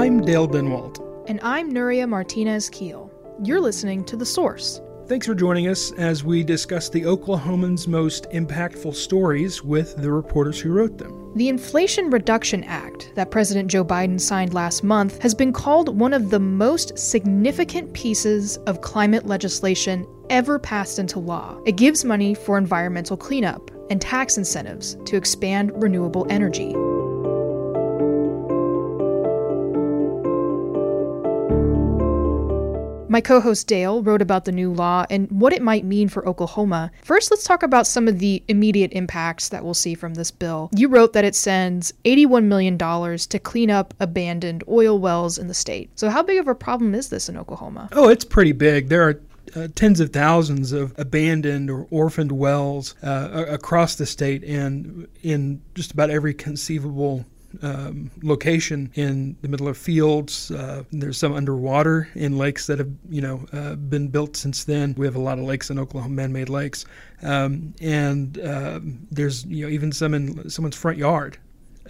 I'm Dale Denwalt. And I'm Nuria Martinez Keel. You're listening to The Source. Thanks for joining us as we discuss the Oklahoman's most impactful stories with the reporters who wrote them. The Inflation Reduction Act that President Joe Biden signed last month has been called one of the most significant pieces of climate legislation ever passed into law. It gives money for environmental cleanup and tax incentives to expand renewable energy. My co host Dale wrote about the new law and what it might mean for Oklahoma. First, let's talk about some of the immediate impacts that we'll see from this bill. You wrote that it sends $81 million to clean up abandoned oil wells in the state. So, how big of a problem is this in Oklahoma? Oh, it's pretty big. There are uh, tens of thousands of abandoned or orphaned wells uh, across the state and in just about every conceivable um, location in the middle of fields. Uh, there's some underwater in lakes that have, you know, uh, been built since then. We have a lot of lakes in Oklahoma, man-made lakes, um, and uh, there's, you know, even some in someone's front yard.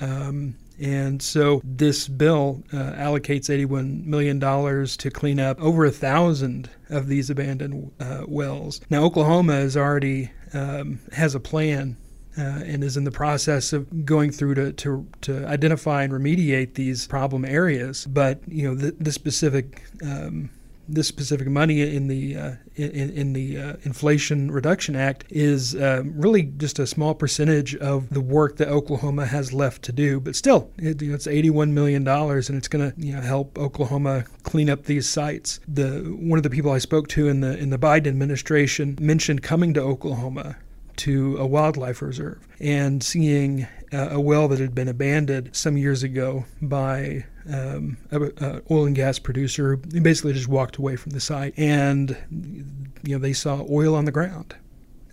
Um, and so this bill uh, allocates $81 million to clean up over a thousand of these abandoned uh, wells. Now, Oklahoma is already um, has a plan uh, and is in the process of going through to, to, to identify and remediate these problem areas. But you know, the, the specific um, this specific money in the uh, in, in, the uh, Inflation Reduction Act is uh, really just a small percentage of the work that Oklahoma has left to do. But still, it, you know, it's 81 million dollars, and it's going to you know, help Oklahoma clean up these sites. The one of the people I spoke to in the in the Biden administration mentioned coming to Oklahoma to a wildlife reserve and seeing uh, a well that had been abandoned some years ago by um, a, oil and gas producer who basically just walked away from the site and you know they saw oil on the ground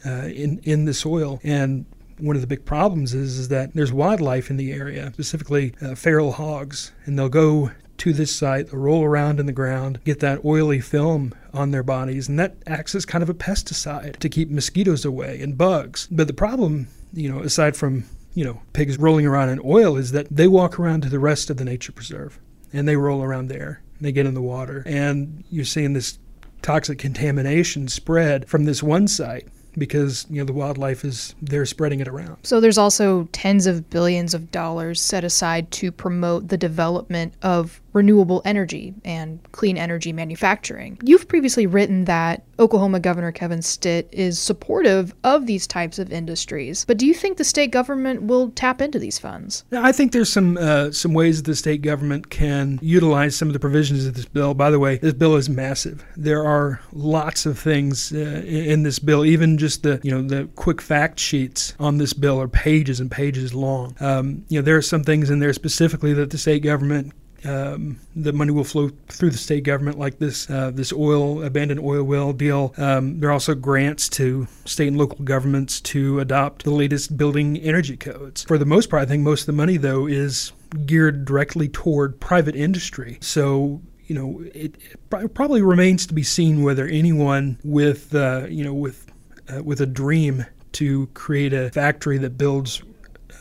uh, in in the soil and one of the big problems is, is that there's wildlife in the area, specifically uh, feral hogs, and they'll go to this site, they'll roll around in the ground, get that oily film on their bodies, and that acts as kind of a pesticide to keep mosquitoes away and bugs. But the problem, you know, aside from you know pigs rolling around in oil, is that they walk around to the rest of the nature preserve, and they roll around there. And they get in the water, and you're seeing this toxic contamination spread from this one site because you know the wildlife is they're spreading it around. So there's also tens of billions of dollars set aside to promote the development of renewable energy and clean energy manufacturing. You've previously written that Oklahoma Governor Kevin Stitt is supportive of these types of industries, but do you think the state government will tap into these funds? I think there's some uh, some ways that the state government can utilize some of the provisions of this bill. By the way, this bill is massive. There are lots of things uh, in this bill. Even just the you know the quick fact sheets on this bill are pages and pages long. Um, you know there are some things in there specifically that the state government um, the money will flow through the state government, like this uh, this oil abandoned oil well deal. Um, there are also grants to state and local governments to adopt the latest building energy codes. For the most part, I think most of the money though is geared directly toward private industry. So you know, it, it probably remains to be seen whether anyone with uh, you know with uh, with a dream to create a factory that builds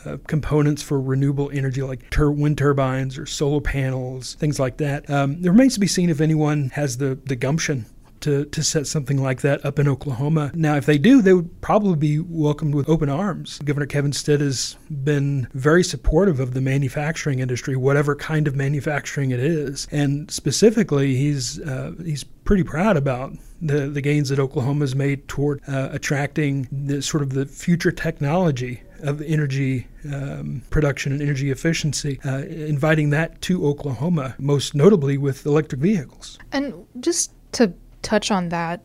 uh, components for renewable energy like tur- wind turbines or solar panels, things like that. Um, it remains to be seen if anyone has the, the gumption to, to set something like that up in Oklahoma. Now, if they do, they would probably be welcomed with open arms. Governor Kevin Stitt has been very supportive of the manufacturing industry, whatever kind of manufacturing it is, and specifically, he's uh, he's pretty proud about the, the gains that Oklahoma has made toward uh, attracting the sort of the future technology of energy um, production and energy efficiency, uh, inviting that to Oklahoma, most notably with electric vehicles. And just to touch on that,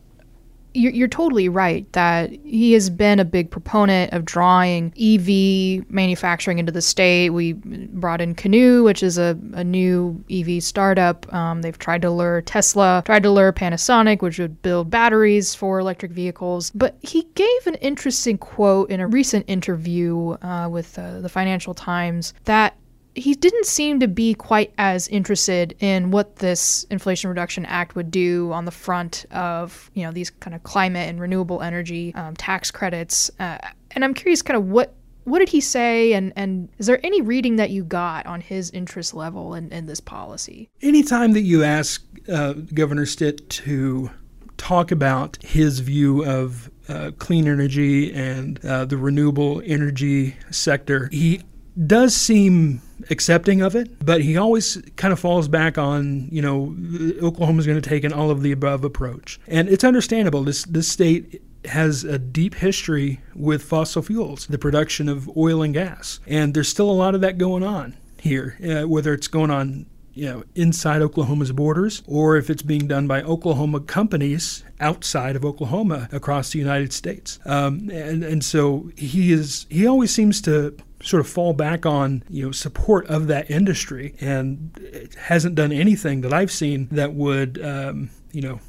you're, you're totally right that he has been a big proponent of drawing EV manufacturing into the state. We brought in Canoo, which is a, a new EV startup. Um, they've tried to lure Tesla, tried to lure Panasonic, which would build batteries for electric vehicles. But he gave an interesting quote in a recent interview uh, with uh, the Financial Times that he didn't seem to be quite as interested in what this Inflation Reduction Act would do on the front of you know these kind of climate and renewable energy um, tax credits. Uh, and I'm curious, kind of what what did he say? And, and is there any reading that you got on his interest level in, in this policy? Anytime that you ask uh, Governor Stitt to talk about his view of uh, clean energy and uh, the renewable energy sector, he does seem accepting of it, but he always kind of falls back on, you know, Oklahoma's going to take an all of the above approach. And it's understandable. This this state has a deep history with fossil fuels, the production of oil and gas. And there's still a lot of that going on here, uh, whether it's going on you know inside Oklahoma's borders or if it's being done by Oklahoma companies outside of Oklahoma across the United States. Um, and and so he is he always seems to sort of fall back on you know support of that industry and hasn't done anything that I've seen that would um, you know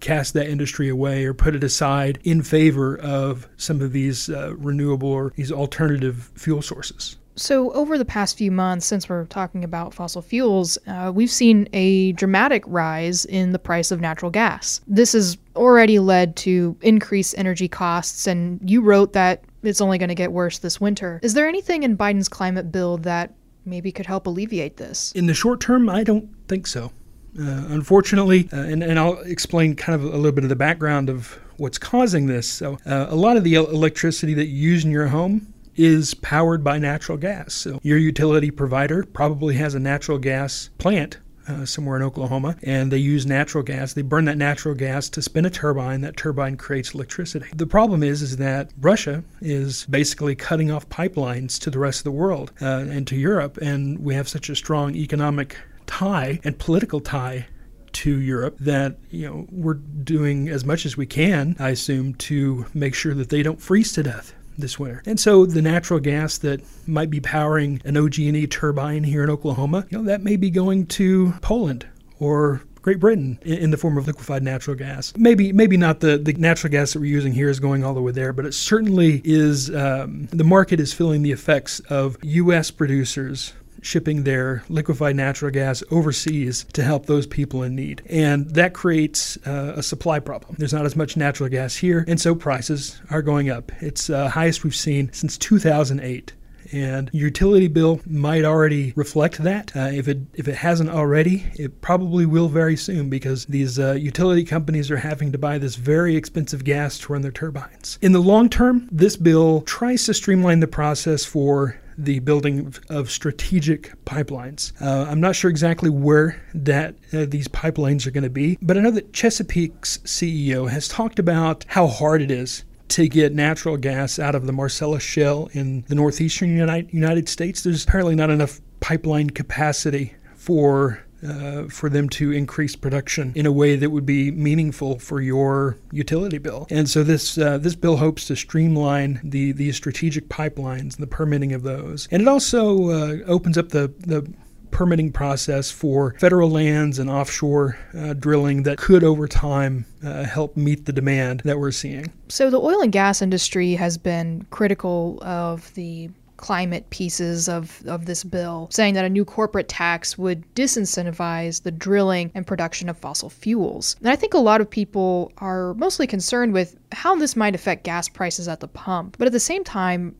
cast that industry away or put it aside in favor of some of these uh, renewable or these alternative fuel sources. So, over the past few months, since we're talking about fossil fuels, uh, we've seen a dramatic rise in the price of natural gas. This has already led to increased energy costs, and you wrote that it's only going to get worse this winter. Is there anything in Biden's climate bill that maybe could help alleviate this? In the short term, I don't think so. Uh, unfortunately, uh, and, and I'll explain kind of a little bit of the background of what's causing this. So, uh, a lot of the electricity that you use in your home is powered by natural gas. So, your utility provider probably has a natural gas plant uh, somewhere in Oklahoma, and they use natural gas. They burn that natural gas to spin a turbine. That turbine creates electricity. The problem is, is that Russia is basically cutting off pipelines to the rest of the world uh, and to Europe, and we have such a strong economic tie and political tie to Europe that you know we're doing as much as we can, I assume, to make sure that they don't freeze to death this winter. And so the natural gas that might be powering an OG&E turbine here in Oklahoma, you know, that may be going to Poland or Great Britain in, the form of liquefied natural gas. Maybe maybe not the, the natural gas that we're using here is going all the way there, but it certainly is. Um, the market is feeling the effects of U.S. producers shipping their liquefied natural gas overseas to help those people in need. And that creates uh, a supply problem. There's not as much natural gas here, and so prices are going up. It's uh, highest we've seen since 2008 and utility bill might already reflect that. Uh, if it if it hasn't already, it probably will very soon because these uh, utility companies are having to buy this very expensive gas to run their turbines. In the long term, this bill tries to streamline the process for the building of strategic pipelines. Uh, I'm not sure exactly where that uh, these pipelines are going to be, but I know that Chesapeake's CEO has talked about how hard it is to get natural gas out of the Marcellus Shale in the northeastern United States. There's apparently not enough pipeline capacity for uh, for them to increase production in a way that would be meaningful for your utility bill. And so this uh, this bill hopes to streamline the the strategic pipelines and the permitting of those. And it also uh, opens up the the permitting process for federal lands and offshore uh, drilling that could over time uh, help meet the demand that we're seeing. So the oil and gas industry has been critical of the climate pieces of, of this bill, saying that a new corporate tax would disincentivize the drilling and production of fossil fuels. And I think a lot of people are mostly concerned with how this might affect gas prices at the pump. But at the same time,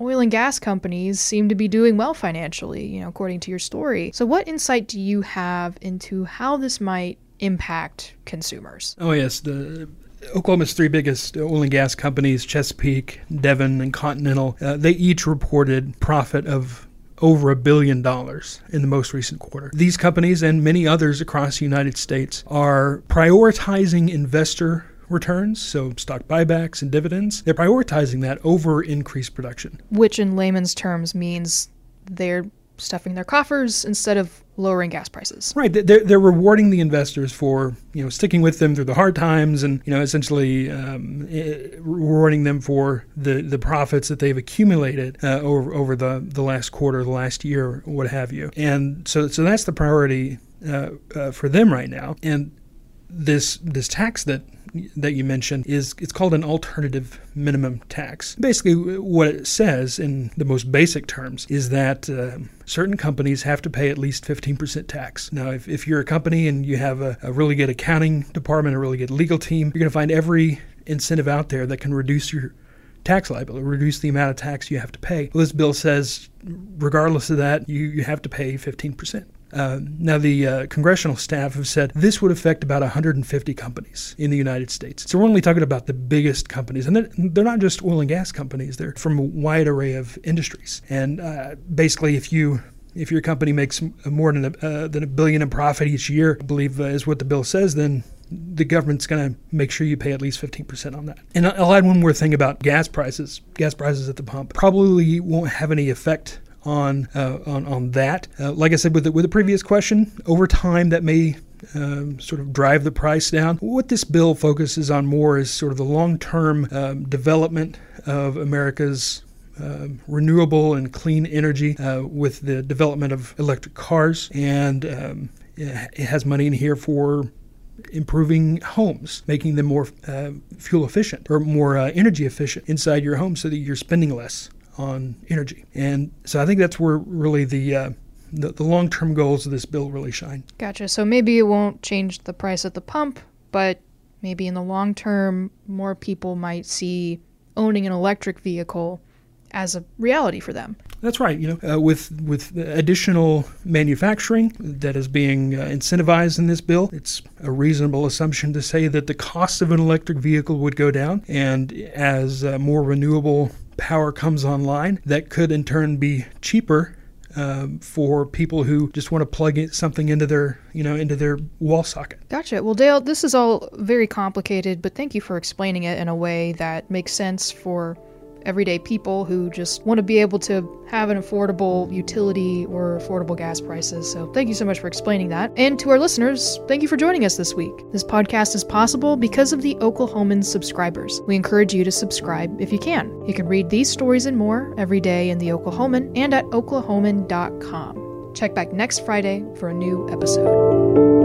oil and gas companies seem to be doing well financially, you know, according to your story. So what insight do you have into how this might impact consumers? Oh yes, the Oklahoma's three biggest oil and gas companies, Chesapeake, Devon, and Continental, uh, they each reported profit of over a billion dollars in the most recent quarter. These companies and many others across the United States are prioritizing investor returns, so stock buybacks and dividends. They're prioritizing that over increased production. Which, in layman's terms, means they're stuffing their coffers instead of lowering gas prices. Right. They're, they're rewarding the investors for you know sticking with them through the hard times and you know essentially um, rewarding them for the, the profits that they've accumulated uh, over over the, the last quarter, the last year, what have you. And so so that's the priority uh, uh, for them right now. And this this tax that that you mentioned is it's called an alternative minimum tax. Basically, what it says in the most basic terms is that uh, certain companies have to pay at least 15% tax. Now, if, if you're a company and you have a, a really good accounting department, a really good legal team, you're going to find every incentive out there that can reduce your tax liability, reduce the amount of tax you have to pay. Well, this bill says, regardless of that, you, you have to pay 15%. Uh, now, the uh, congressional staff have said this would affect about 150 companies in the United States. So we're only talking about the biggest companies, and they're, they're not just oil and gas companies; they're from a wide array of industries. And uh, basically, if you if your company makes more than a, uh, than a billion in profit each year, I believe uh, is what the bill says, then the government's going to make sure you pay at least 15% on that. And I'll add one more thing about gas prices. Gas prices at the pump probably won't have any effect on uh, on on that. Uh, like I said with the, with the previous question, over time that may um, sort of drive the price down. What this bill focuses on more is sort of the long-term um, development of America's uh, renewable and clean energy uh, with the development of electric cars, and um, it has money in here for improving homes, making them more uh, fuel efficient or more uh, energy efficient inside your home so that you're spending less on energy. And so I think that's where really the uh, the, the long term goals of this bill really shine. Gotcha. So maybe it won't change the price at the pump, but maybe in the long term, more people might see owning an electric vehicle as a reality for them. That's right. You know, uh, with with additional manufacturing that is being uh, incentivized in this bill, it's a reasonable assumption to say that the cost of an electric vehicle would go down, and as uh, more renewable power comes online, that could in turn be cheaper um, for people who just want to plug in something into their you know into their wall socket. Gotcha. Well, Dale, this is all very complicated, but thank you for explaining it in a way that makes sense for everyday people who just want to be able to have an affordable utility or affordable gas prices. So, thank you so much for explaining that. And to our listeners, thank you for joining us this week. This podcast is possible because of the Oklahoman subscribers. We encourage you to subscribe if you can. You can read these stories and more every day in the Oklahoman and at oklahoman.com. Check back next Friday for a new episode.